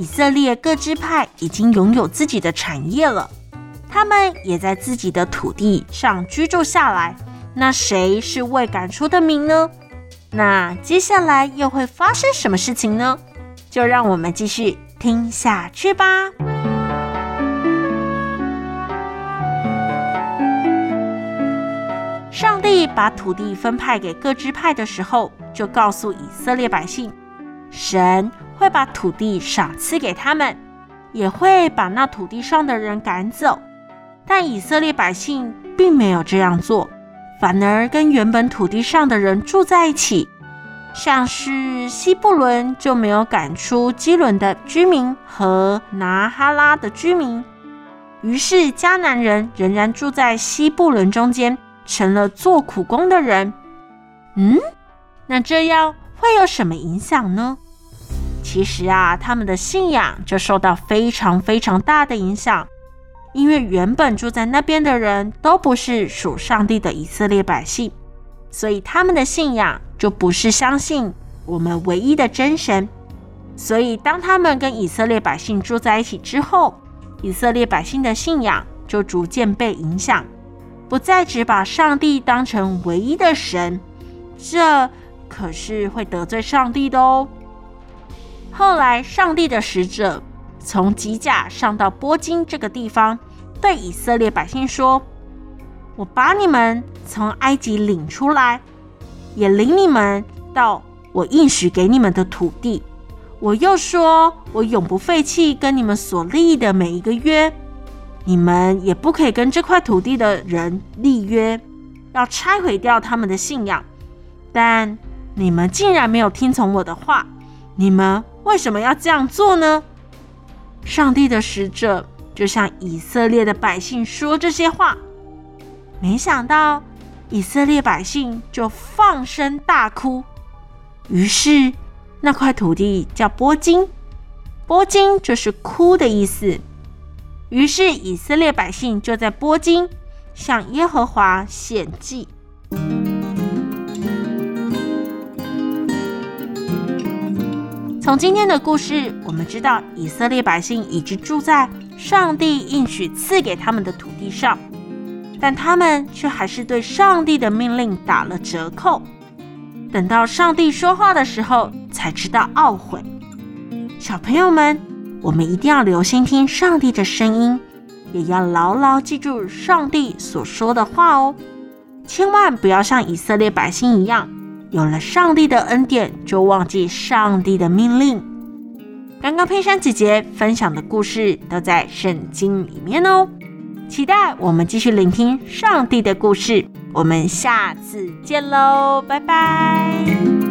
以色列各支派已经拥有自己的产业了，他们也在自己的土地上居住下来。那谁是未赶出的民呢？那接下来又会发生什么事情呢？就让我们继续听下去吧。上帝把土地分派给各支派的时候，就告诉以色列百姓，神。会把土地赏赐给他们，也会把那土地上的人赶走。但以色列百姓并没有这样做，反而跟原本土地上的人住在一起。像是西布伦就没有赶出基伦的居民和拿哈拉的居民，于是迦南人仍然住在西布伦中间，成了做苦工的人。嗯，那这样会有什么影响呢？其实啊，他们的信仰就受到非常非常大的影响，因为原本住在那边的人都不是属上帝的以色列百姓，所以他们的信仰就不是相信我们唯一的真神。所以当他们跟以色列百姓住在一起之后，以色列百姓的信仰就逐渐被影响，不再只把上帝当成唯一的神，这可是会得罪上帝的哦。后来，上帝的使者从吉甲上到波金这个地方，对以色列百姓说：“我把你们从埃及领出来，也领你们到我应许给你们的土地。我又说，我永不废弃跟你们所立的每一个约，你们也不可以跟这块土地的人立约，要拆毁掉他们的信仰。但你们竟然没有听从我的话，你们。”为什么要这样做呢？上帝的使者就向以色列的百姓说这些话，没想到以色列百姓就放声大哭。于是那块土地叫波金，波金就是哭的意思。于是以色列百姓就在波金向耶和华献祭。从今天的故事，我们知道以色列百姓一直住在上帝应许赐给他们的土地上，但他们却还是对上帝的命令打了折扣。等到上帝说话的时候，才知道懊悔。小朋友们，我们一定要留心听上帝的声音，也要牢牢记住上帝所说的话哦，千万不要像以色列百姓一样。有了上帝的恩典，就忘记上帝的命令。刚刚佩珊姐姐分享的故事都在圣经里面哦，期待我们继续聆听上帝的故事。我们下次见喽，拜拜。